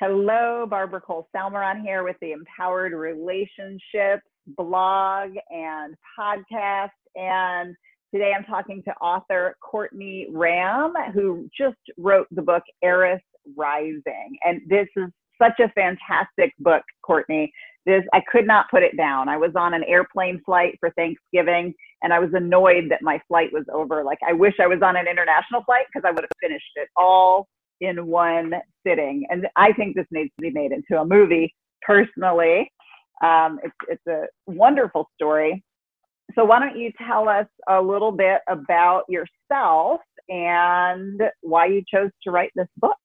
Hello, Barbara Cole Salmeron here with the Empowered Relationships blog and podcast. And today I'm talking to author Courtney Ram, who just wrote the book Heiress Rising. And this is such a fantastic book, Courtney. This I could not put it down. I was on an airplane flight for Thanksgiving and I was annoyed that my flight was over. Like I wish I was on an international flight because I would have finished it all in one sitting. And I think this needs to be made into a movie personally. Um, it's, it's a wonderful story. So, why don't you tell us a little bit about yourself and why you chose to write this book?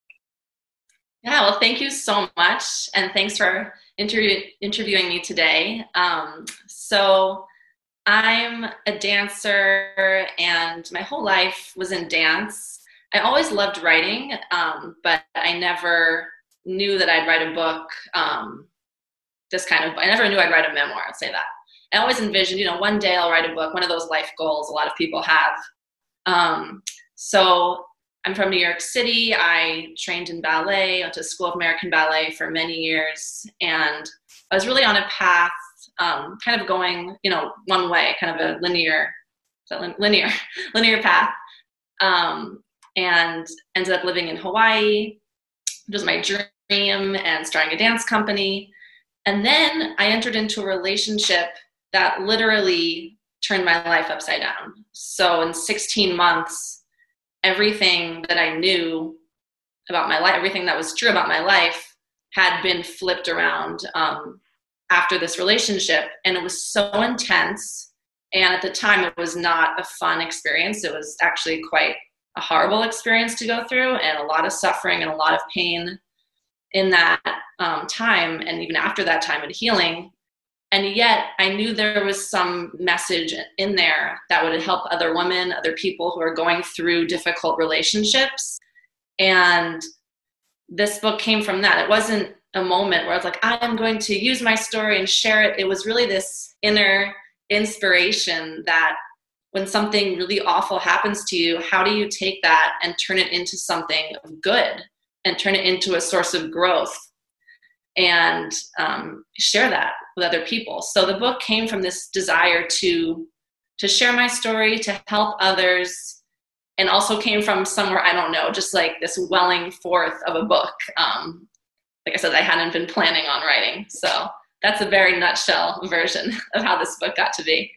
Yeah, well, thank you so much. And thanks for interview- interviewing me today. Um, so, I'm a dancer, and my whole life was in dance. I always loved writing, um, but I never knew that I'd write a book. Um, this kind of, I never knew I'd write a memoir. I'd say that. I always envisioned, you know, one day I'll write a book. One of those life goals a lot of people have. Um, so I'm from New York City. I trained in ballet. went to School of American Ballet for many years, and I was really on a path, um, kind of going, you know, one way, kind of a linear, linear, linear path. Um, and ended up living in Hawaii. which was my dream and starting a dance company. And then I entered into a relationship that literally turned my life upside down. So in 16 months, everything that I knew about my life, everything that was true about my life, had been flipped around um, after this relationship. And it was so intense. And at the time, it was not a fun experience. It was actually quite a horrible experience to go through and a lot of suffering and a lot of pain in that um, time and even after that time of healing. And yet i knew there was some message in there that would help other women other people who are going through difficult relationships. And this book came from that. It wasn't a moment where i was like i'm going to use my story and share it. It was really this inner inspiration that when something really awful happens to you, how do you take that and turn it into something good and turn it into a source of growth and um, share that with other people? So the book came from this desire to to share my story, to help others, and also came from somewhere I don't know, just like this welling forth of a book. Um, like I said, I hadn't been planning on writing, so that's a very nutshell version of how this book got to be.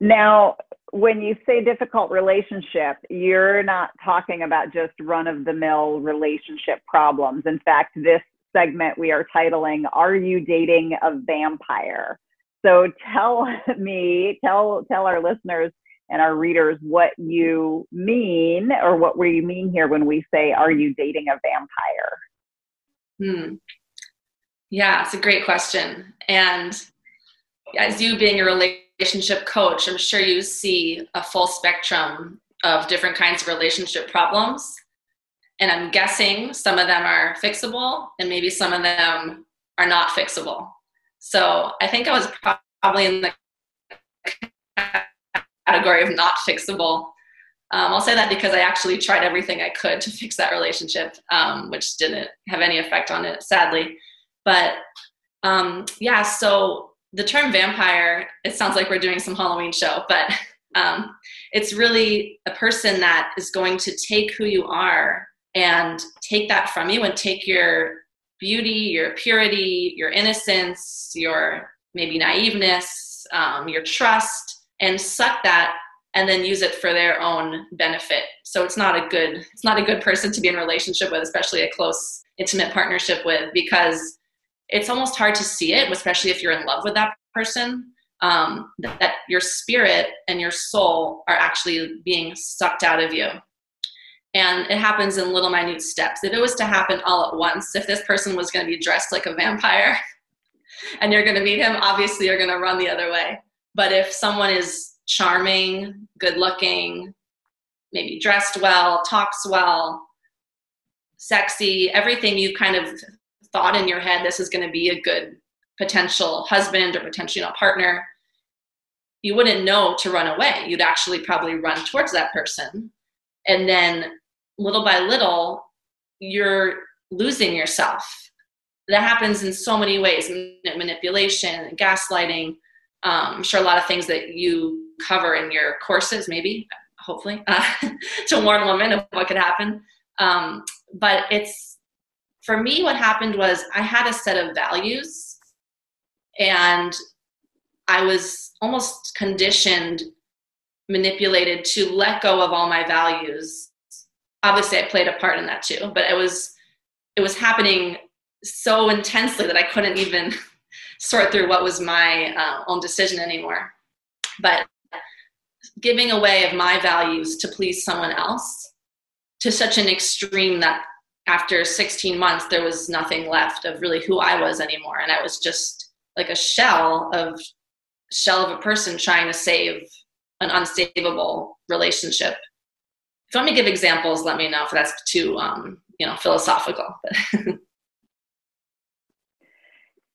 Now, when you say difficult relationship, you're not talking about just run of the mill relationship problems. In fact, this segment we are titling Are You Dating a Vampire? So tell me, tell tell our listeners and our readers what you mean or what we mean here when we say are you dating a vampire? Hmm. Yeah, it's a great question. And as you being a relationship relationship coach, I'm sure you see a full spectrum of different kinds of relationship problems. And I'm guessing some of them are fixable and maybe some of them are not fixable. So I think I was probably in the category of not fixable. Um, I'll say that because I actually tried everything I could to fix that relationship, um, which didn't have any effect on it, sadly. But um, yeah, so the term vampire, it sounds like we're doing some Halloween show, but um, it's really a person that is going to take who you are and take that from you and take your beauty, your purity, your innocence, your maybe naiveness, um, your trust, and suck that and then use it for their own benefit. So it's not a good it's not a good person to be in relationship with, especially a close intimate partnership with, because it's almost hard to see it, especially if you're in love with that person, um, that, that your spirit and your soul are actually being sucked out of you. And it happens in little minute steps. If it was to happen all at once, if this person was going to be dressed like a vampire and you're going to meet him, obviously you're going to run the other way. But if someone is charming, good looking, maybe dressed well, talks well, sexy, everything you kind of thought in your head this is going to be a good potential husband or potentially you know, partner, you wouldn't know to run away. You'd actually probably run towards that person. And then little by little, you're losing yourself. That happens in so many ways manipulation, gaslighting. Um, I'm sure a lot of things that you cover in your courses, maybe, hopefully, uh, to warn women of what could happen. Um, but it's for me, what happened was I had a set of values and I was almost conditioned, manipulated to let go of all my values. Obviously, I played a part in that too, but it was it was happening so intensely that I couldn't even sort through what was my uh, own decision anymore. But giving away of my values to please someone else to such an extreme that after 16 months there was nothing left of really who I was anymore and I was just like a shell of shell of a person trying to save an unsavable relationship. If you want me to give examples, let me know if that's too um, you know philosophical.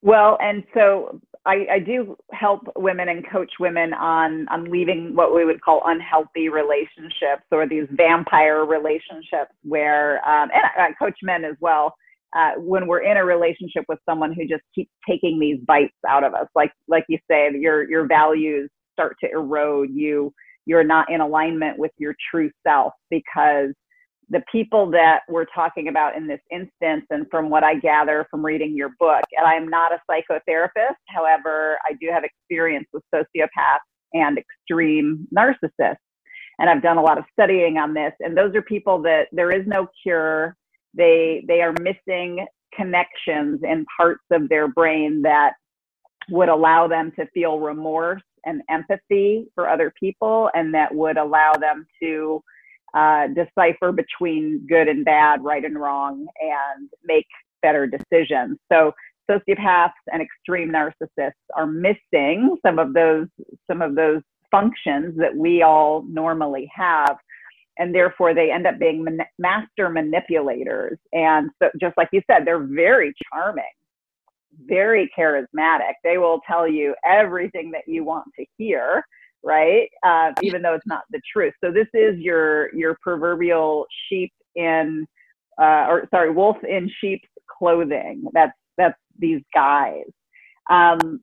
well, and so I, I, do help women and coach women on on leaving what we would call unhealthy relationships or these vampire relationships where um, and I, I, coach men as well uh, when we're in a relationship with someone who just keeps taking these bites out of us. Like like you say your your values start to erode you. You're not in alignment with your true self because the people that we're talking about in this instance, and from what I gather from reading your book, and I am not a psychotherapist, however, I do have experience with sociopaths and extreme narcissists. And I've done a lot of studying on this. And those are people that there is no cure. They they are missing connections in parts of their brain that would allow them to feel remorse and empathy for other people and that would allow them to uh, decipher between good and bad, right and wrong, and make better decisions. So sociopaths and extreme narcissists are missing some of those some of those functions that we all normally have and therefore they end up being man- master manipulators and so just like you said they're very charming very charismatic they will tell you everything that you want to hear right? Uh, even though it's not the truth. So this is your your proverbial sheep in, uh, or sorry, wolf in sheep's clothing. That's that's these guys. Um,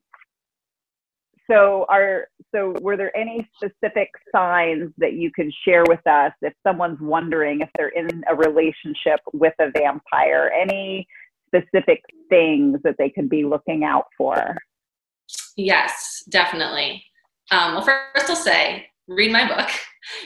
so are so were there any specific signs that you can share with us if someone's wondering if they're in a relationship with a vampire? Any specific things that they could be looking out for? Yes, definitely. Um, well, first I'll say, read my book.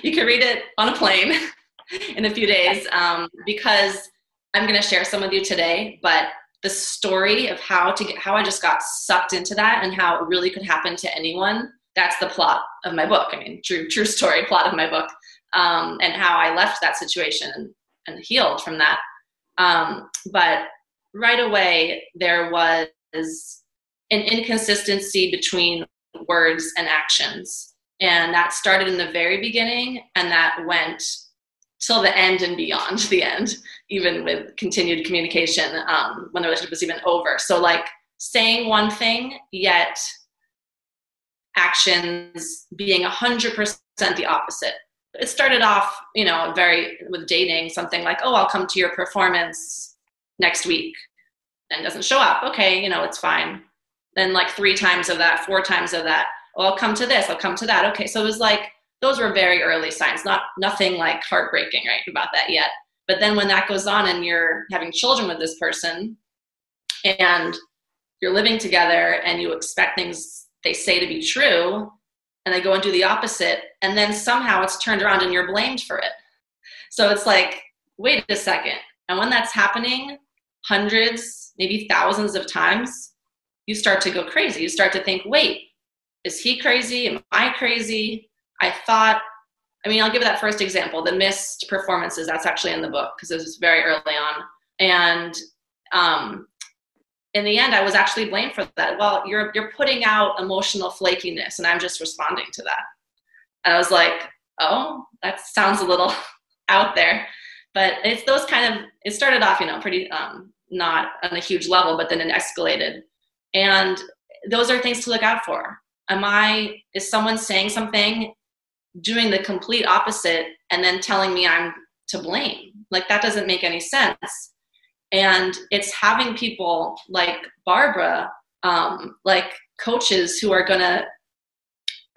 You can read it on a plane in a few days um, because I'm going to share some with you today. But the story of how to get, how I just got sucked into that and how it really could happen to anyone. That's the plot of my book. I mean, true, true story, plot of my book, um, and how I left that situation and, healed from that. Um, but right away, there was an inconsistency between words and actions. And that started in the very beginning and that went till the end and beyond the end, even with continued communication um, when the relationship was even over. So, like saying one thing, yet actions being 100% the opposite. It started off, you know, very with dating, something like, oh, I'll come to your performance next week and doesn't show up. Okay, you know, it's fine then like three times of that, four times of that. Oh, I'll come to this, I'll come to that. Okay, so it was like those were very early signs, not nothing like heartbreaking, right, about that yet. But then when that goes on and you're having children with this person and you're living together and you expect things they say to be true and they go and do the opposite and then somehow it's turned around and you're blamed for it. So it's like, wait a second. And when that's happening hundreds, maybe thousands of times, you start to go crazy. You start to think, wait, is he crazy? Am I crazy? I thought, I mean, I'll give that first example the missed performances. That's actually in the book because it was very early on. And um, in the end, I was actually blamed for that. Well, you're, you're putting out emotional flakiness, and I'm just responding to that. And I was like, oh, that sounds a little out there. But it's those kind of, it started off, you know, pretty um, not on a huge level, but then it escalated and those are things to look out for. Am I, is someone saying something, doing the complete opposite, and then telling me I'm to blame? Like that doesn't make any sense. And it's having people like Barbara, um, like coaches who are gonna,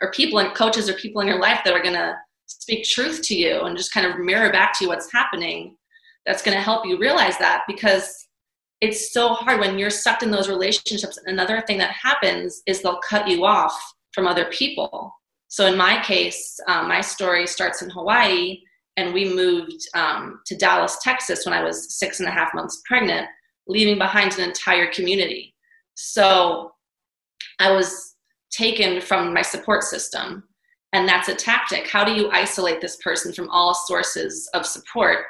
or people and coaches or people in your life that are gonna speak truth to you and just kind of mirror back to you what's happening. That's gonna help you realize that because it's so hard when you're sucked in those relationships. Another thing that happens is they'll cut you off from other people. So in my case, um, my story starts in Hawaii, and we moved um, to Dallas, Texas when I was six and a half months pregnant, leaving behind an entire community. So I was taken from my support system. And that's a tactic. How do you isolate this person from all sources of support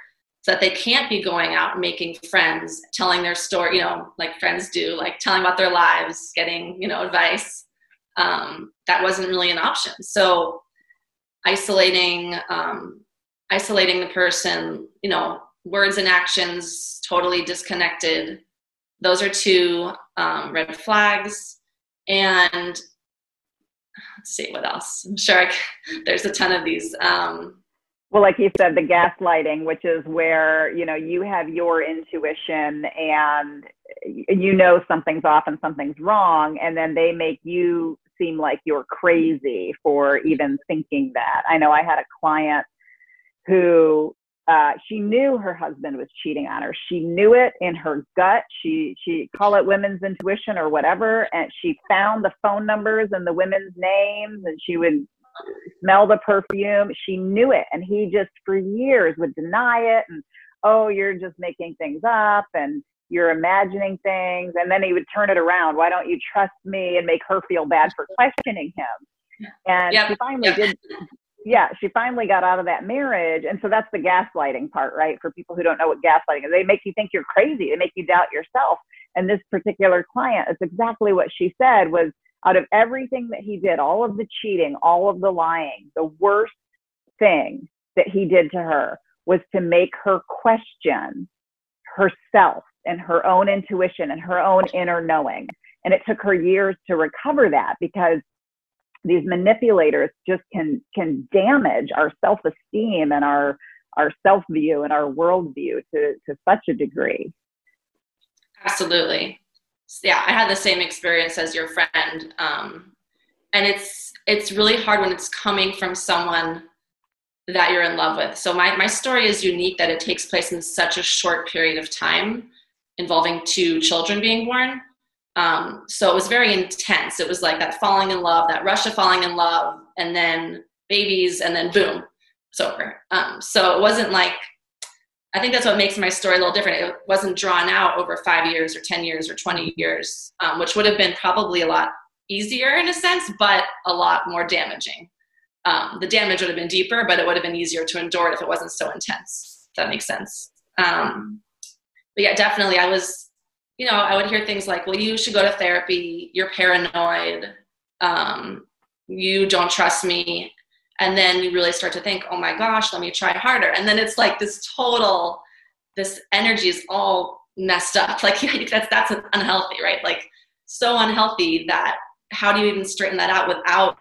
so that they can't be going out making friends, telling their story, you know, like friends do, like telling about their lives, getting, you know, advice? Um, that wasn't really an option. So isolating, um, isolating the person, you know, words and actions totally disconnected. Those are two um, red flags. And let's see what else. I'm sure I, there's a ton of these. Um, well, like you said, the gaslighting, which is where you know you have your intuition and you know something's off and something's wrong, and then they make you seem like you're crazy for even thinking that. I know I had a client who uh, she knew her husband was cheating on her. She knew it in her gut. She she call it women's intuition or whatever, and she found the phone numbers and the women's names, and she would smell the perfume. She knew it, and he just for years would deny it and oh, you're just making things up and you're imagining things, and then he would turn it around. Why don't you trust me and make her feel bad for questioning him? And yep. she finally yep. did yeah, she finally got out of that marriage. And so that's the gaslighting part, right? For people who don't know what gaslighting is, they make you think you're crazy. They make you doubt yourself. And this particular client is exactly what she said was out of everything that he did, all of the cheating, all of the lying, the worst thing that he did to her was to make her question herself and her own intuition and her own inner knowing. And it took her years to recover that because these manipulators just can can damage our self-esteem and our our self-view and our worldview to to such a degree absolutely yeah i had the same experience as your friend um, and it's it's really hard when it's coming from someone that you're in love with so my, my story is unique that it takes place in such a short period of time involving two children being born um, so it was very intense. It was like that falling in love, that rush of falling in love, and then babies, and then boom, it's over. Um, so it wasn't like, I think that's what makes my story a little different. It wasn't drawn out over five years or 10 years or 20 years, um, which would have been probably a lot easier in a sense, but a lot more damaging. Um, the damage would have been deeper, but it would have been easier to endure it if it wasn't so intense. That makes sense. Um, but yeah, definitely, I was you know, I would hear things like, well, you should go to therapy, you're paranoid, um, you don't trust me. And then you really start to think, oh my gosh, let me try harder. And then it's like this total, this energy is all messed up. Like that's, that's unhealthy, right? Like so unhealthy that how do you even straighten that out without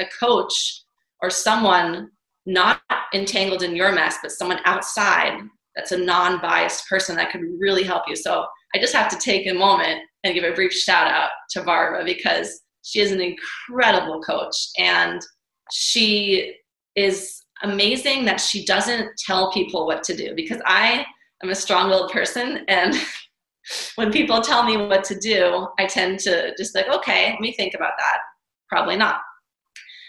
a coach or someone not entangled in your mess, but someone outside that's a non-biased person that could really help you. So I just have to take a moment and give a brief shout out to Barbara because she is an incredible coach and she is amazing that she doesn't tell people what to do because I am a strong-willed person and when people tell me what to do, I tend to just like, okay, let me think about that. Probably not.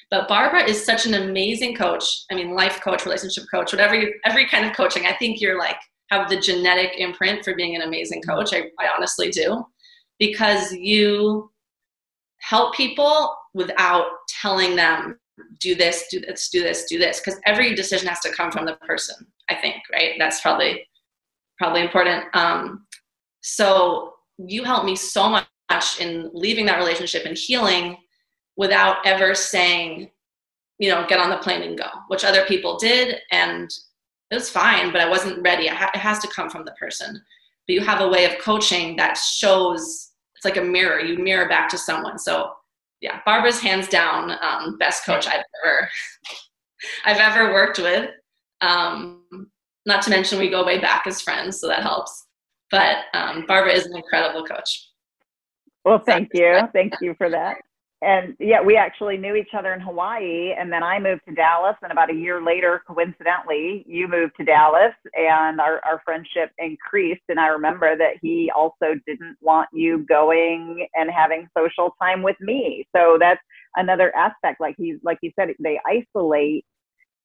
But Barbara is such an amazing coach. I mean, life coach, relationship coach, whatever, you, every kind of coaching. I think you're like have the genetic imprint for being an amazing mm-hmm. coach. I, I honestly do. Because you help people without telling them, do this, do this, do this, do this. Because every decision has to come from the person, I think, right? That's probably probably important. Um, so you helped me so much in leaving that relationship and healing without ever saying, you know, get on the plane and go, which other people did. And it was fine, but I wasn't ready. it has to come from the person. But you have a way of coaching that shows it's like a mirror. You mirror back to someone. So yeah, Barbara's hands down um, best coach I've ever I've ever worked with. Um, not to mention we go way back as friends, so that helps. but um, Barbara is an incredible coach. Well, thank you. Thank you for that. And yeah, we actually knew each other in Hawaii. And then I moved to Dallas. And about a year later, coincidentally, you moved to Dallas and our, our friendship increased. And I remember that he also didn't want you going and having social time with me. So that's another aspect. Like he's, like you said, they isolate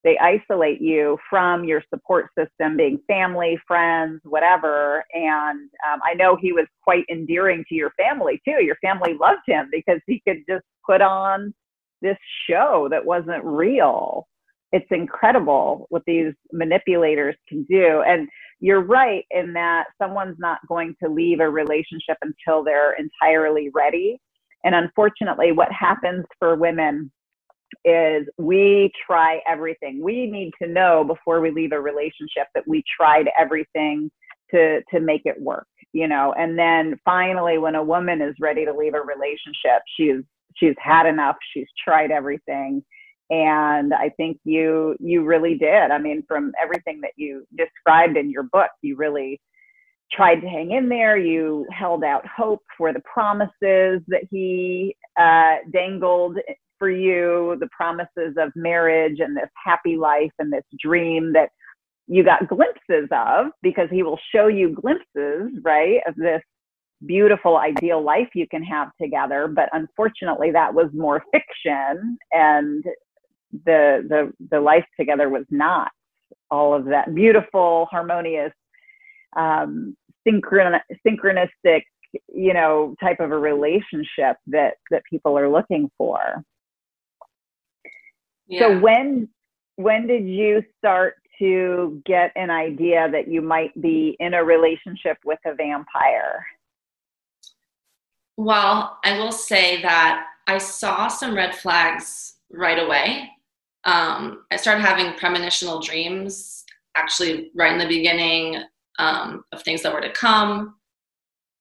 they isolate you from your support system, being family, friends, whatever. And um, I know he was quite endearing to your family too. Your family loved him because he could just put on this show that wasn't real. It's incredible what these manipulators can do. And you're right in that someone's not going to leave a relationship until they're entirely ready. And unfortunately, what happens for women is we try everything. We need to know before we leave a relationship that we tried everything to to make it work, you know. And then finally when a woman is ready to leave a relationship, she's she's had enough, she's tried everything. And I think you you really did. I mean, from everything that you described in your book, you really tried to hang in there. You held out hope for the promises that he uh, dangled for you the promises of marriage and this happy life and this dream that you got glimpses of because he will show you glimpses, right, of this beautiful ideal life you can have together. But unfortunately that was more fiction and the the the life together was not all of that beautiful harmonious um synchron- synchronistic you know type of a relationship that that people are looking for yeah. So when when did you start to get an idea that you might be in a relationship with a vampire? Well, I will say that I saw some red flags right away. Um, I started having premonitional dreams actually right in the beginning um, of things that were to come.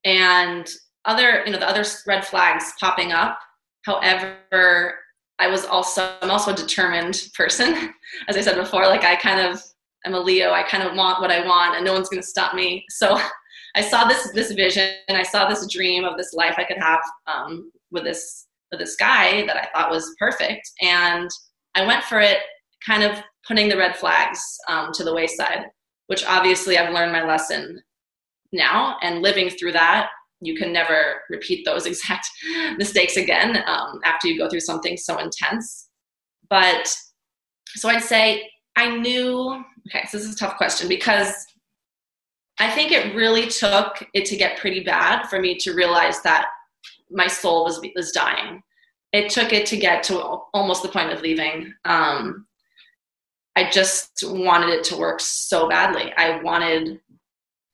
And other, you know, the other red flags popping up. However, I was also I'm also a determined person, as I said before. Like I kind of I'm a Leo. I kind of want what I want, and no one's going to stop me. So I saw this this vision, and I saw this dream of this life I could have um, with this with this guy that I thought was perfect, and I went for it, kind of putting the red flags um, to the wayside. Which obviously I've learned my lesson now, and living through that you can never repeat those exact mistakes again um, after you go through something so intense. But so I'd say I knew, okay, so this is a tough question because I think it really took it to get pretty bad for me to realize that my soul was, was dying. It took it to get to almost the point of leaving. Um, I just wanted it to work so badly. I wanted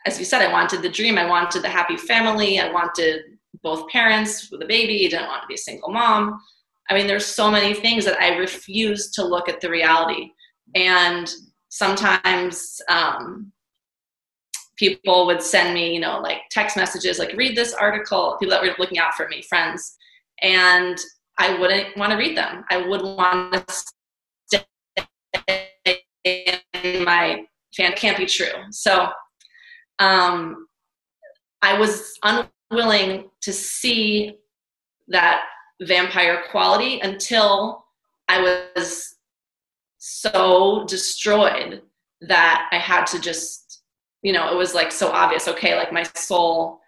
as you said, I wanted the dream. I wanted the happy family. I wanted both parents with a baby. I didn't want to be a single mom. I mean, there's so many things that I refused to look at the reality. And sometimes um, people would send me, you know, like text messages, like read this article. People that were looking out for me, friends, and I wouldn't want to read them. I would want to stay in my fan. Can't be true. So um, I was unwilling to see that vampire quality until I was so destroyed that I had to just, you know, it was like so obvious. Okay, like my soul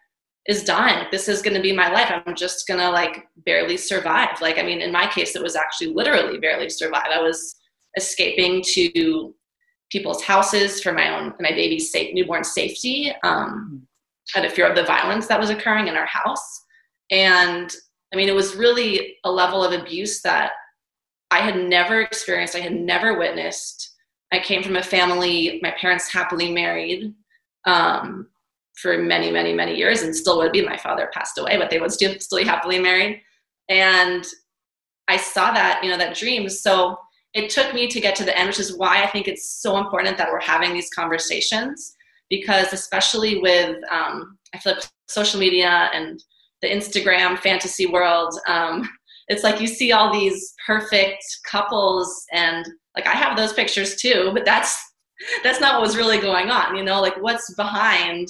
is dying. This is going to be my life. I'm just going to like barely survive. Like, I mean, in my case, it was actually literally barely survive. I was escaping to people's houses for my own my baby's safe newborn safety um, out of fear of the violence that was occurring in our house. And i mean it was really a level of abuse that i had never experienced i had never witnessed. I came from a family my parents happily married um, for many many many years and still would be. My father passed away but they would still, still be happily married. And i saw that you know that dream. So it took me to get to the end, which is why I think it's so important that we're having these conversations because, especially with, um, I feel like social media and the Instagram fantasy world, um, it's like you see all these perfect couples, and like I have those pictures too, but that's that's not what was really going on, you know, like what's behind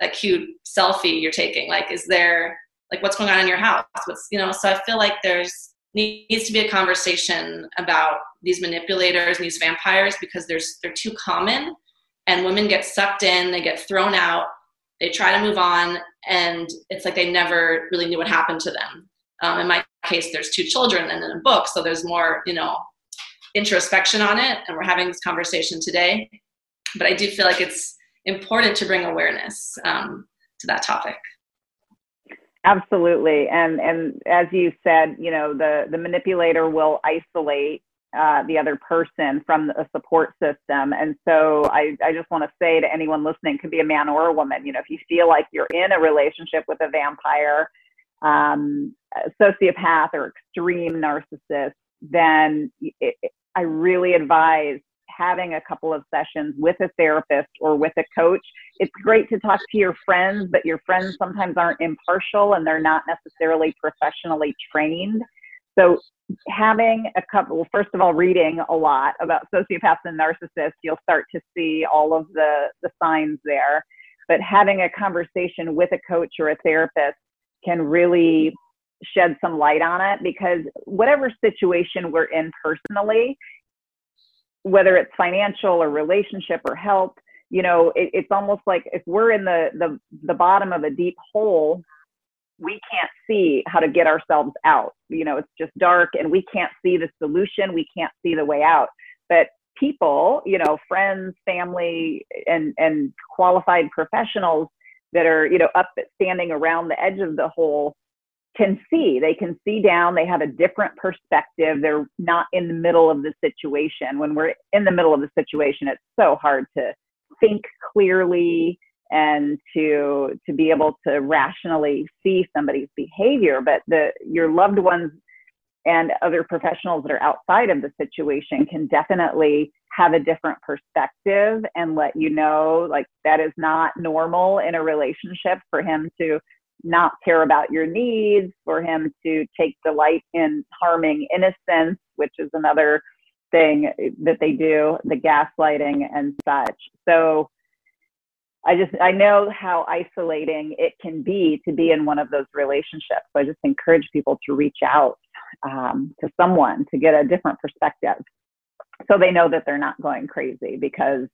that cute selfie you're taking? Like is there like what's going on in your house? What's you know? So i feel like there's needs to be a conversation about these manipulators and these vampires because there's they're too common. And women get sucked in they get thrown out they try to move on and it's like they never really knew what happened to them. Um, in my case there's two children and then a book so there's more you know introspection on it and we're having this conversation today. But i do feel like it's important to bring awareness um, to that topic absolutely and and as you said you know the the manipulator will isolate uh, the other person from a support system. And so I, I just want to say to anyone listening, could be a man or a woman, you know, if you feel like you're in a relationship with a vampire, um, sociopath, or extreme narcissist, then it, I really advise having a couple of sessions with a therapist or with a coach. It's great to talk to your friends, but your friends sometimes aren't impartial and they're not necessarily professionally trained. So having a couple, well, first of all, reading a lot about sociopaths and narcissists, you'll start to see all of the, the signs there. But having a conversation with a coach or a therapist can really shed some light on it because whatever situation we're in personally, whether it's financial or relationship or health, you know, it, it's almost like if we're in the, the the bottom of a deep hole, we can't see how to get ourselves out. You know, it's just dark and we can't see the solution. We can't see the way out. But people, you know, friends, family, and and qualified professionals that are, you know, up standing around the edge of the hole can see. They can see down. They have a different perspective. They're not in the middle of the situation. When we're in the middle of the situation, it's so hard to think clearly and to to be able to rationally see somebody's behavior but the your loved ones and other professionals that are outside of the situation can definitely have a different perspective and let you know like that is not normal in a relationship for him to not care about your needs for him to take delight in harming innocence which is another thing that they do the gaslighting and such so I just I know how isolating it can be to be in one of those relationships. So I just encourage people to reach out um, to someone to get a different perspective, so they know that they're not going crazy because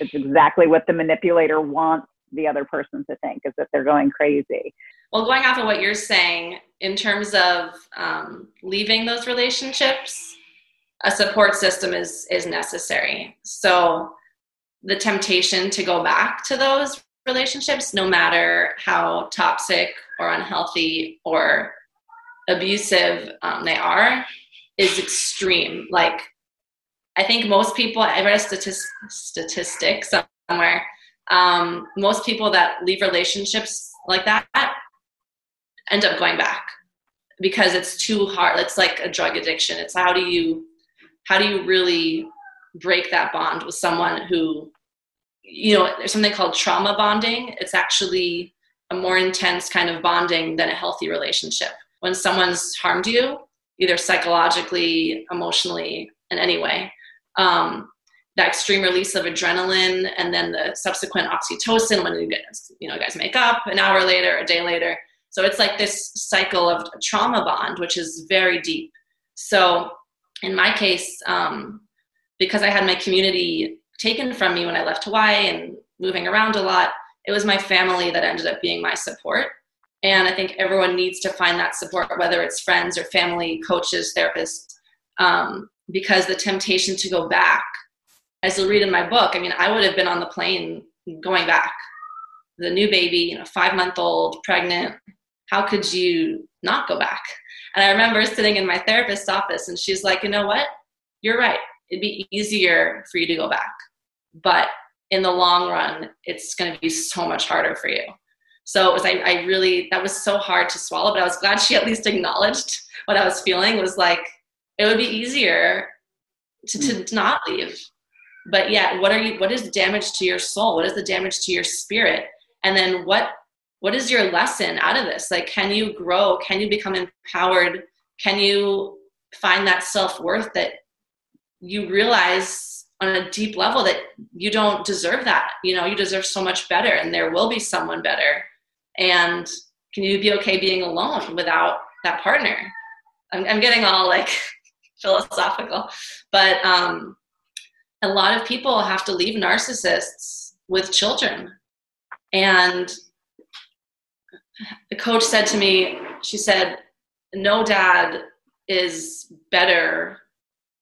it's exactly what the manipulator wants the other person to think is that they're going crazy. Well, going off of what you're saying in terms of um, leaving those relationships, a support system is is necessary. So the temptation to go back to those relationships, no matter how toxic or unhealthy or abusive um, they are, is extreme. Like, I think most people, I read a statist, statistic somewhere, um, most people that leave relationships like that end up going back because it's too hard. It's like a drug addiction. It's how do you, how do you really break that bond with someone who you know there's something called trauma bonding it's actually a more intense kind of bonding than a healthy relationship when someone's harmed you either psychologically emotionally in any way um, that extreme release of adrenaline and then the subsequent oxytocin when you guys you know guys make up an hour later a day later so it's like this cycle of trauma bond which is very deep so in my case um, because i had my community taken from me when I left Hawaii and moving around a lot, it was my family that ended up being my support. And I think everyone needs to find that support, whether it's friends or family, coaches, therapists, um, because the temptation to go back, as you'll read in my book, I mean, I would have been on the plane going back. The new baby, you know, five month old, pregnant. How could you not go back? And I remember sitting in my therapist's office, and she's like, you know what? You're right it'd be easier for you to go back. But in the long run, it's going to be so much harder for you. So it was, I, I really, that was so hard to swallow, but I was glad she at least acknowledged what I was feeling was like, it would be easier to, to, to not leave. But yeah, what are you, what is the damage to your soul? What is the damage to your spirit? And then what, what is your lesson out of this? Like, can you grow? Can you become empowered? Can you find that self worth that you realize on a deep level that you don't deserve that. You know, you deserve so much better, and there will be someone better. And can you be okay being alone without that partner? I'm, I'm getting all like philosophical, but um, a lot of people have to leave narcissists with children. And the coach said to me, she said, no dad is better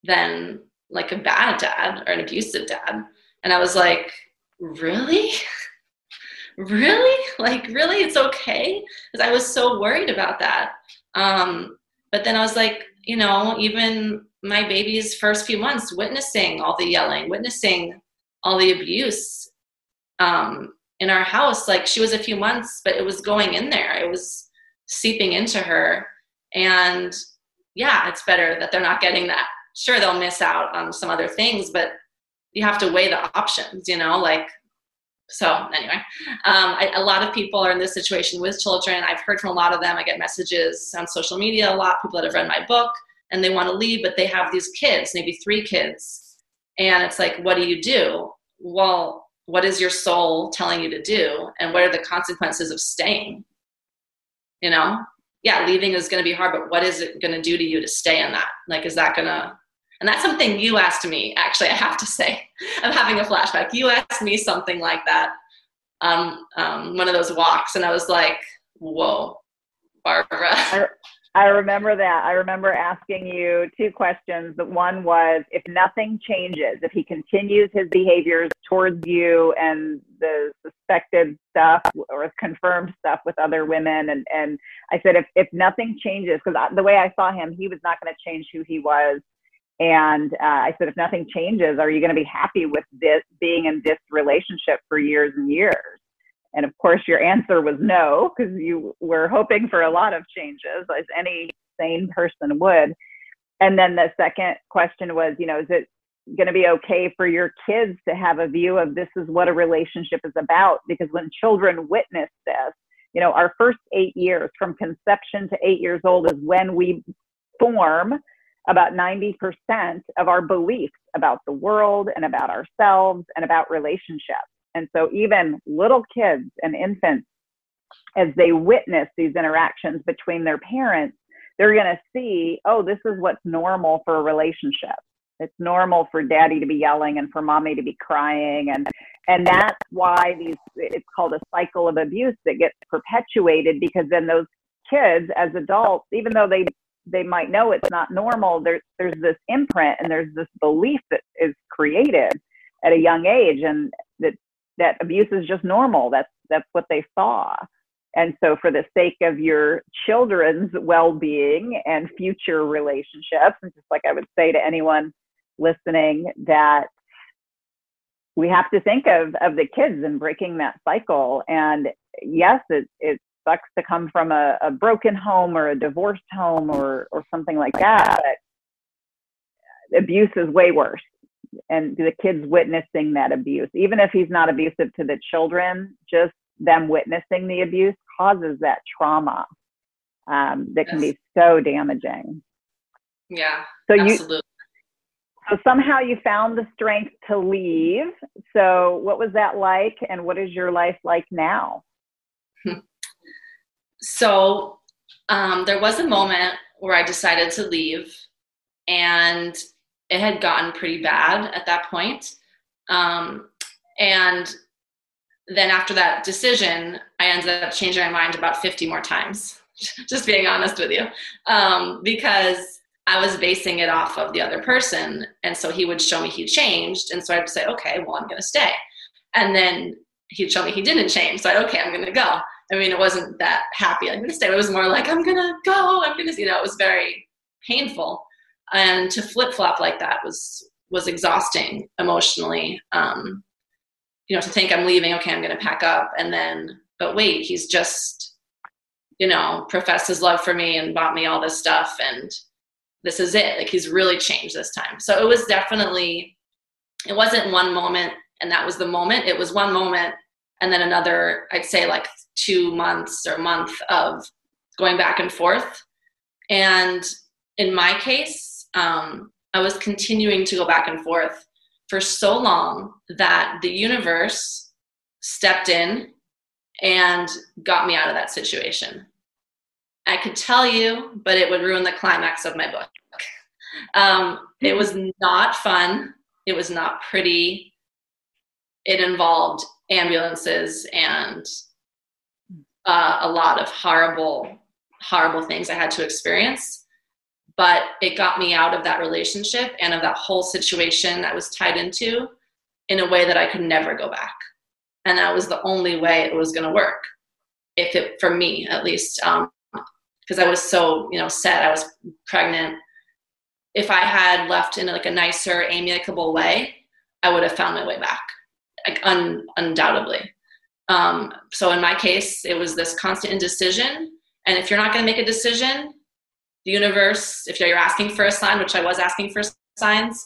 than like a bad dad or an abusive dad. And I was like, really? really? Like, really? It's okay? Because I was so worried about that. Um, but then I was like, you know, even my baby's first few months, witnessing all the yelling, witnessing all the abuse um, in our house. Like, she was a few months, but it was going in there, it was seeping into her. And yeah, it's better that they're not getting that. Sure, they'll miss out on some other things, but you have to weigh the options, you know, like so anyway um, I, a lot of people are in this situation with children i've heard from a lot of them i get messages on social media a lot people that have read my book and they want to leave but they have these kids maybe three kids and it's like what do you do well what is your soul telling you to do and what are the consequences of staying you know yeah leaving is going to be hard but what is it going to do to you to stay in that like is that going to and that's something you asked me, actually, I have to say. I'm having a flashback. You asked me something like that um, um, one of those walks, and I was like, whoa, Barbara. I remember that. I remember asking you two questions. The one was if nothing changes, if he continues his behaviors towards you and the suspected stuff or confirmed stuff with other women, and, and I said, if, if nothing changes, because the way I saw him, he was not going to change who he was and uh, I said, if nothing changes, are you going to be happy with this being in this relationship for years and years? And of course, your answer was no, because you were hoping for a lot of changes, as any sane person would. And then the second question was, you know, is it going to be okay for your kids to have a view of this is what a relationship is about? Because when children witness this, you know, our first eight years from conception to eight years old is when we form about 90% of our beliefs about the world and about ourselves and about relationships. And so, even little kids and infants, as they witness these interactions between their parents, they're going to see, oh, this is what's normal for a relationship. It's normal for daddy to be yelling and for mommy to be crying. And, and that's why these, it's called a cycle of abuse that gets perpetuated because then those kids as adults, even though they they might know it's not normal there's there's this imprint and there's this belief that is created at a young age and that abuse is just normal. That's that's what they saw. And so for the sake of your children's well-being and future relationships and just like i would say to anyone listening that we have to think of of the kids and breaking that cycle. And yes it, it's sucks to come from a, a broken home or a divorced home or or something like that but abuse is way worse and the kids witnessing that abuse even if he's not abusive to the children just them witnessing the abuse causes that trauma um, that can be so damaging. Yeah so absolutely. you so somehow you found the strength to leave. So what was that like and what is your life like now? So um, there was a moment where I decided to leave, and it had gotten pretty bad at that point. Um, and then after that decision, I ended up changing my mind about 50 more times, just being honest with you, um, because I was basing it off of the other person. And so he would show me he changed. And so I'd say, okay, well, I'm going to stay. And then he'd show me he didn't change. So I'd, okay, I'm going to go. I mean, it wasn't that happy. I'm going to stay. It was more like, I'm going to go. I'm going to, you know, it was very painful. And to flip flop like that was, was exhausting emotionally. Um, you know, to think I'm leaving, okay, I'm going to pack up. And then, but wait, he's just, you know, professed his love for me and bought me all this stuff. And this is it. Like he's really changed this time. So it was definitely, it wasn't one moment and that was the moment. It was one moment and then another, I'd say like two months or month of going back and forth. And in my case, um, I was continuing to go back and forth for so long that the universe stepped in and got me out of that situation. I could tell you, but it would ruin the climax of my book. Um, it was not fun. It was not pretty. It involved ambulances and uh, a lot of horrible, horrible things I had to experience. But it got me out of that relationship and of that whole situation I was tied into in a way that I could never go back. And that was the only way it was going to work, if it for me at least, because um, I was so you know set. I was pregnant. If I had left in like a nicer, amicable way, I would have found my way back, like un- undoubtedly. Um, so in my case, it was this constant indecision. And if you're not going to make a decision, the universe, if you're asking for a sign, which I was asking for signs,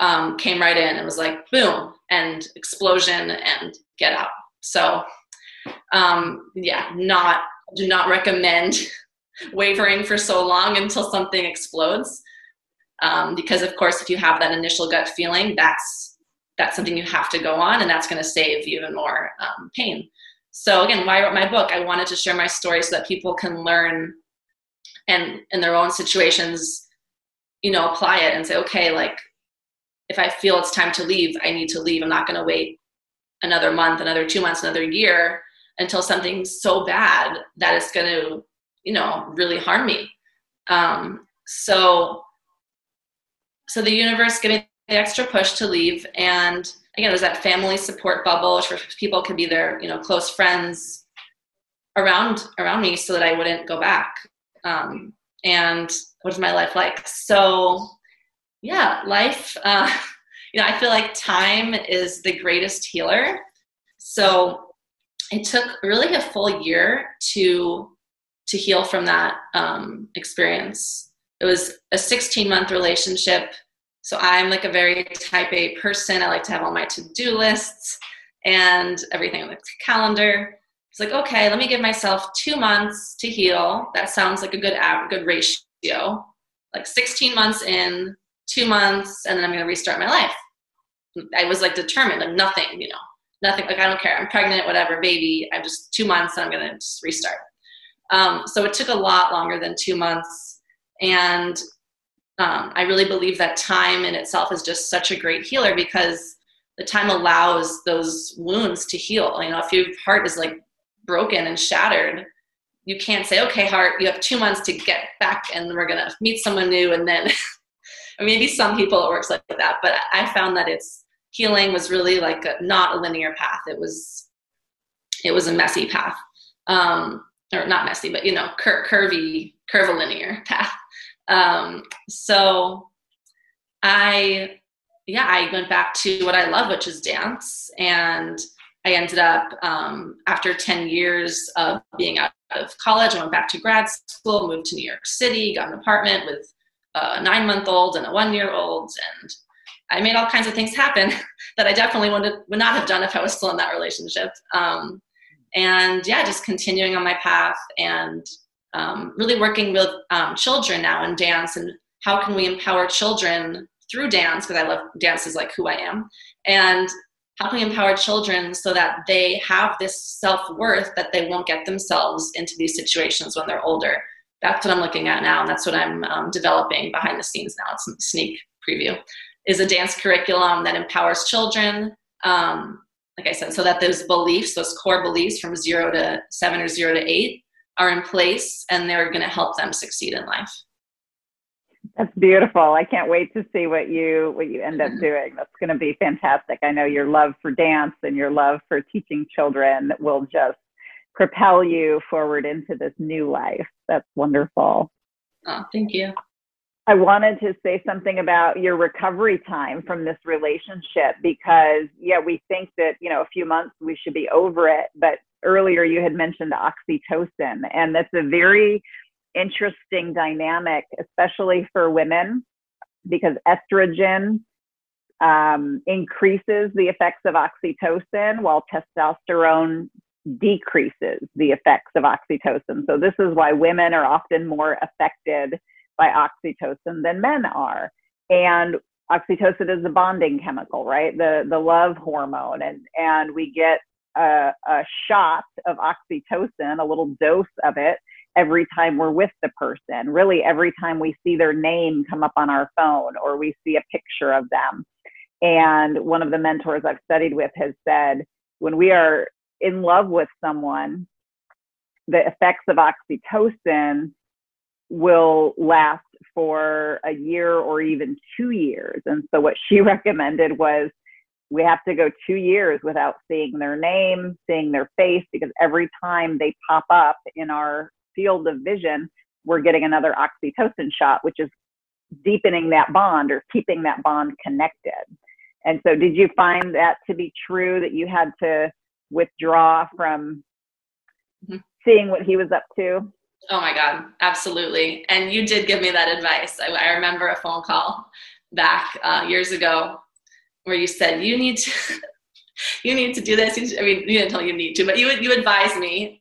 um, came right in and was like, boom, and explosion and get out. So, um, yeah, not do not recommend wavering for so long until something explodes. Um, because of course, if you have that initial gut feeling, that's that's something you have to go on and that's going to save you even more um, pain so again why i wrote my book i wanted to share my story so that people can learn and in their own situations you know apply it and say okay like if i feel it's time to leave i need to leave. I'm not going to wait another month another two months another year until something's so bad that it's going to you know really harm me. Um, so so the universe gave me the extra push to leave. And again there's that family support bubble where people can be their you know close friends around around me so that i wouldn't go back um, and what is my life like so yeah life uh, you know i feel like time is the greatest healer so it took really a full year to to heal from that um, experience it was a 16 month relationship so I'm like a very type A person. I like to have all my to-do lists and everything on the calendar. It's like, okay, let me give myself two months to heal. That sounds like a good good ratio. Like 16 months in, two months, and then I'm gonna restart my life. I was like determined, like nothing, you know, nothing. Like I don't care. I'm pregnant, whatever, baby. I'm just two months, and I'm gonna just restart. Um, so it took a lot longer than two months, and um, I really believe that time in itself is just such a great healer because the time allows those wounds to heal. You know, if your heart is like broken and shattered, you can't say, okay, heart, you have two months to get back and we're going to meet someone new. And then maybe some people it works like that, but I found that it's healing was really like a, not a linear path. It was, it was a messy path. Um, or not messy, but you know, cur- curvy, curvilinear path. Um, so I, yeah, I went back to what I love, which is dance. And I ended up, um, after 10 years of being out of college, I went back to grad school, moved to New York City, got an apartment with a nine month old and a one year old. And I made all kinds of things happen that I definitely would, would not have done if I was still in that relationship. Um, and yeah, just continuing on my path and um, really working with um, children now in dance and how can we empower children through dance because i love dance is like who i am and how can we empower children so that they have this self-worth that they won't get themselves into these situations when they're older. That's what i'm looking at now and that's what i'm um, developing behind the scenes now. It's a sneak preview. Is a dance curriculum that empowers children um, like i said so that those beliefs those core beliefs from zero to seven or zero to eight are in place and they're going to help them succeed in life that's beautiful. I can't wait to see what you what you end up mm-hmm. doing. That's going to be fantastic. I know your love for dance and your love for teaching children will just propel you forward into this new life. That's wonderful. Oh thank you. I wanted to say something about your recovery time from this relationship because, yeah, we think that, you know, a few months we should be over it. But earlier you had mentioned oxytocin, and that's a very interesting dynamic, especially for women, because estrogen um, increases the effects of oxytocin while testosterone decreases the effects of oxytocin. So, this is why women are often more affected by oxytocin than men are. And oxytocin is the bonding chemical, right? The the love hormone, and and we get a, a shot of oxytocin, a little dose of it every time we're with the person. Really, every time we see their name come up on our phone or we see a picture of them. And one of the mentors I've studied with has said, when we are in love with someone, the effects of oxytocin will last for a year or even two years. And so, what she recommended was we have to go two years without seeing their name, seeing their face, because every time they pop up in our field of vision, we're getting another oxytocin shot, which is deepening that bond or keeping that bond connected. And so, did you find that to be true that you had to withdraw from mm-hmm. seeing what he was up to? Oh my God, absolutely. And you did give me that advice. I, I remember a phone call back uh, years ago where you said, you need to, you need to do this. I mean, you didn't tell me you need to, but you, you advised me.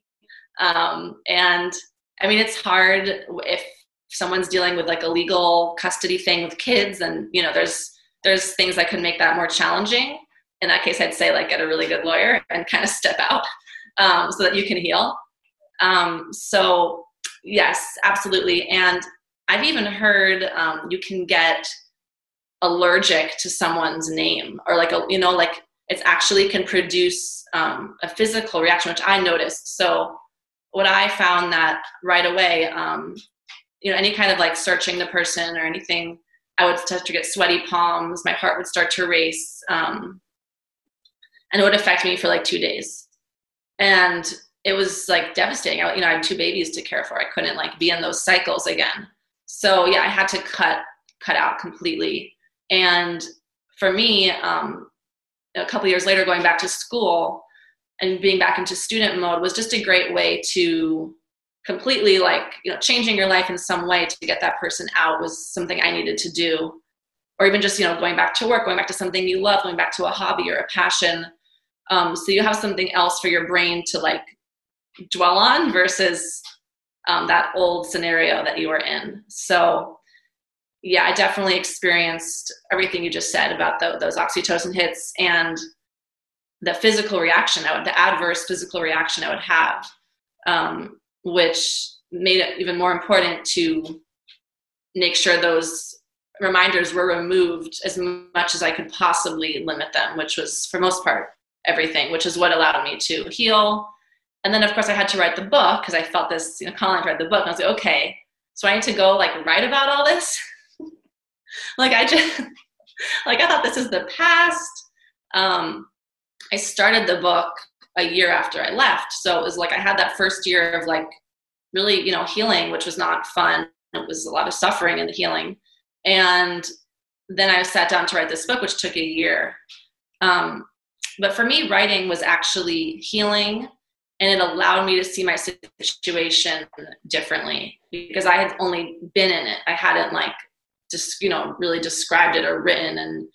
Um, and I mean, it's hard if someone's dealing with like a legal custody thing with kids and, you know, there's, there's things that could make that more challenging. In that case, I'd say like get a really good lawyer and kind of step out um, so that you can heal. Um, so yes, absolutely. And I've even heard um, you can get allergic to someone's name or like a, you know, like it's actually can produce um, a physical reaction, which I noticed. So what I found that right away, um, you know, any kind of like searching the person or anything, I would start to get sweaty palms. My heart would start to race. Um, and it would affect me for like two days. And it was like devastating. I, you know, I had two babies to care for. I couldn't like be in those cycles again. So yeah, I had to cut cut out completely. And for me, um, a couple years later, going back to school and being back into student mode was just a great way to completely like you know changing your life in some way to get that person out was something I needed to do. Or even just you know going back to work, going back to something you love, going back to a hobby or a passion. Um, so you have something else for your brain to like dwell on versus um, that old scenario that you were in. So, yeah, I definitely experienced everything you just said about the, those oxytocin hits and the physical reaction, would, the adverse physical reaction I would have, um, which made it even more important to make sure those reminders were removed as much as I could possibly limit them, which was for most part everything, which is what allowed me to heal and then of course I had to write the book because I felt this, you know, to write the book. And I was like, okay, so I need to go like write about all this. like I just like I thought this is the past. Um, I started the book a year after I left. So it was like I had that first year of like really, you know, healing, which was not fun. It was a lot of suffering in the healing. And then I sat down to write this book, which took a year. Um, but for me, writing was actually healing and it allowed me to see my situation differently because I had only been in it. I hadn't like just you know really described it or written and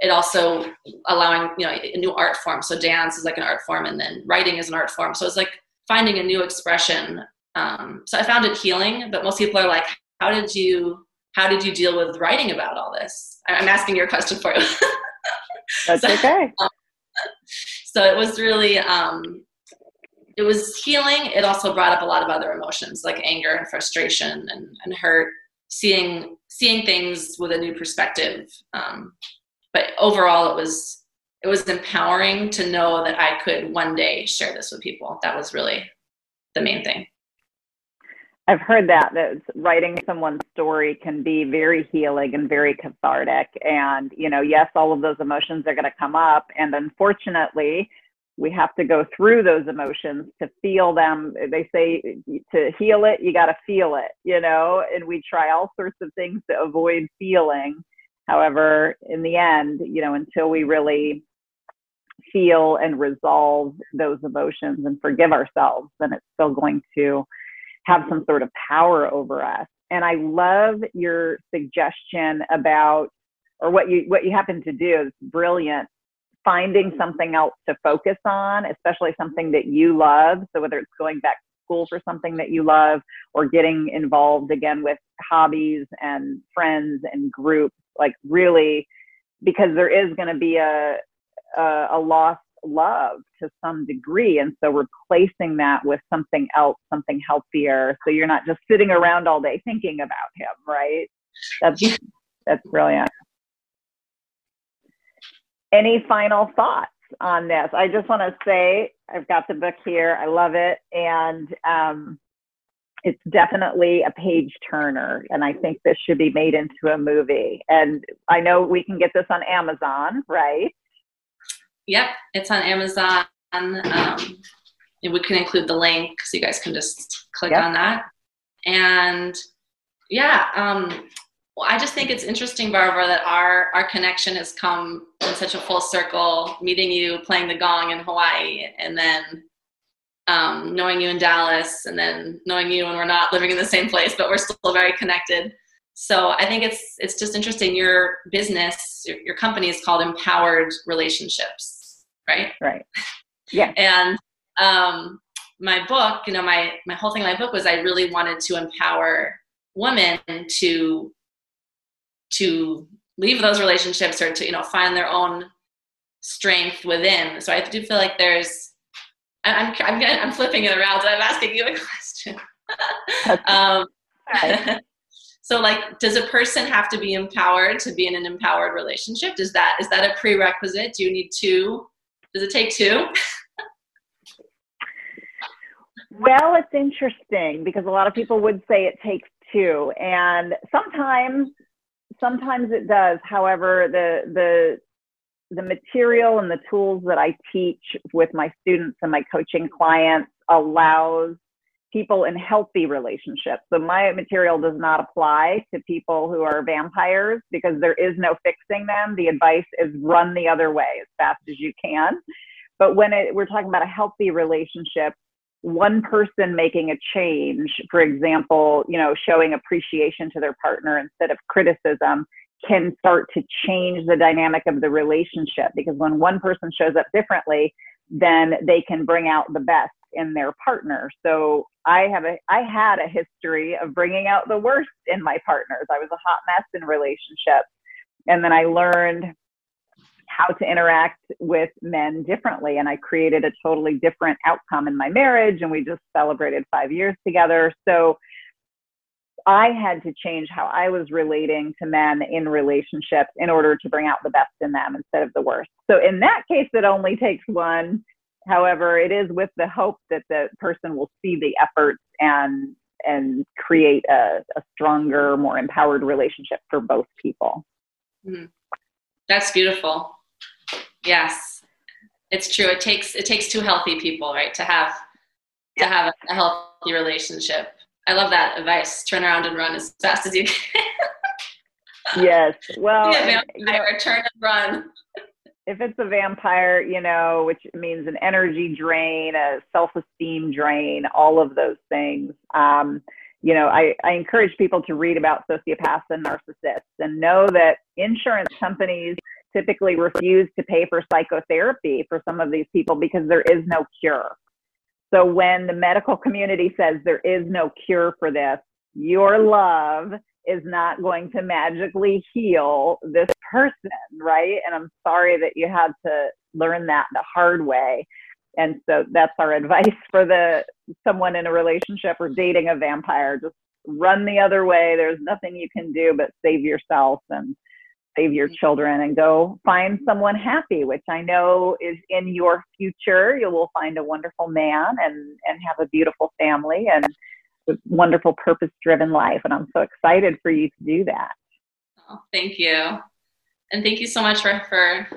it also allowing you know a new art form. So dance is like an art form and then writing is an art form. So it's like finding a new expression. Um, so i found it healing but most people are like how did you how did you deal with writing about all this? I'm asking your question for you. That's so, okay. um, so it was really um, it was healing. It also brought up a lot of other emotions like anger and frustration and, and hurt, seeing seeing things with a new perspective. Um, but overall, it was it was empowering to know that I could one day share this with people. That was really the main thing. I've heard that that writing someone's story can be very healing and very cathartic. And you know, yes, all of those emotions are going to come up, and unfortunately, we have to go through those emotions to feel them they say to heal it you got to feel it you know and we try all sorts of things to avoid feeling however in the end you know until we really feel and resolve those emotions and forgive ourselves then it's still going to have some sort of power over us and i love your suggestion about or what you what you happen to do is brilliant finding something else to focus on, especially something that you love. So whether it's going back to school for something that you love or getting involved again with hobbies and friends and groups like really because there is going to be a, a, a lost love to some degree. And so replacing that with something else, something healthier. So you're not just sitting around all day thinking about him, right? That's, that's brilliant. Any final thoughts on this? I just want to say I've got the book here. I love it. And, um, it's definitely a page turner and i think this should be made into a movie and i know we can get this on amazon right yep it's on amazon um, we can include the link so you guys can just click yep. on that and yeah um, well, I just think it's interesting, Barbara, that our our connection has come in such a full circle. Meeting you, playing the gong in Hawaii, and then um, knowing you in Dallas and then knowing you when we're not living in the same place, but we're still very connected. So I think it's it's just interesting. Your business, your, your company is called Empowered Relationships, right? Right. Yeah. and um, my book, you know, my my whole thing in my book was I really wanted to empower women to to leave those relationships or to you know find their own strength within. So I do feel like there's I'm, I'm, I'm flipping it around and I'm asking you a question. um, so like, does a person have to be empowered to be in an empowered relationship? Is that, is that a prerequisite? Do you need two? Does it take two? well, it's interesting because a lot of people would say it takes two and sometimes sometimes it does however the the the material and the tools that I teach with my students and my coaching clients allows people in healthy relationships. So my material does not apply to people who are vampires because there is no fixing them. The advice is run the other way as fast as you can. But when it, we're talking about a healthy relationship, one person making a change, for example, you know, showing appreciation to their partner instead of criticism can start to change the dynamic of the relationship because when one person shows up differently, then they can bring out the best in their partner. So I have a I had a history of bringing out the worst in my partners. I was a hot mess in relationships. And then I learned how to interact with men differently and I created a totally different outcome in my marriage and we just celebrated 5 years together. So I had to change how I was relating to men in relationships in order to bring out the best in them instead of the worst. So in that case, it only takes one. However, it is with the hope that the person will see the efforts and and create a, a stronger, more empowered relationship for both people. Mm-hmm. That's beautiful. Yes, it's true. It takes it takes two healthy people, right, to have to have a healthy relationship. I love that advice. Turn around and run as fast as you can. yes. Well, yeah, know, turn and run. If it's a vampire, you know, which means an energy drain, a self-esteem drain, all of those things. Um, you know, I, I encourage people to read about sociopaths and narcissists and know that insurance companies typically refuse to pay for psychotherapy for some of these people because there is no cure. So when the medical community says there is no cure for this, your love is not going to magically heal this person, right? And I'm sorry that you had to learn that the hard way. And so that's our advice for the someone in a relationship or dating a vampire. Just run the other way. There's nothing you can do but save yourself and save your mm-hmm. children and go find someone happy, which I know is in your future. You will find a wonderful man and, and have a beautiful family and a wonderful purpose driven life. And I'm so excited for you to do that. Oh, thank you. And thank you so much for, for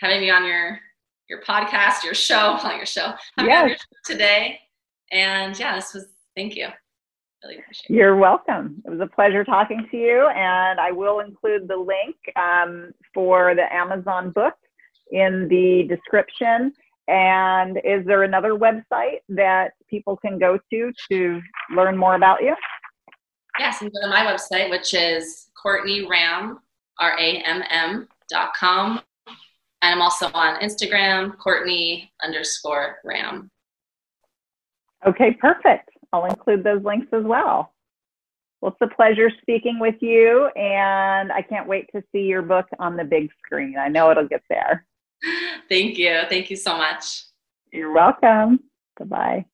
having me on your your podcast, your show, not your show, yes. Your show today. And yeah, this was thank you. Really appreciate it. You're welcome. It was a pleasure talking to you, and I will include the link um, for the Amazon book in the description. And is there another website that people can go to to learn more about you? Yes, and go to my website, which is Courtney Ramm, R A M M dot com. And I'm also on Instagram, Courtney underscore Ramm. Okay, perfect. I'll include those links as well. Well, it's a pleasure speaking with you, and I can't wait to see your book on the big screen. I know it'll get there. Thank you. Thank you so much. You're welcome. Bye bye.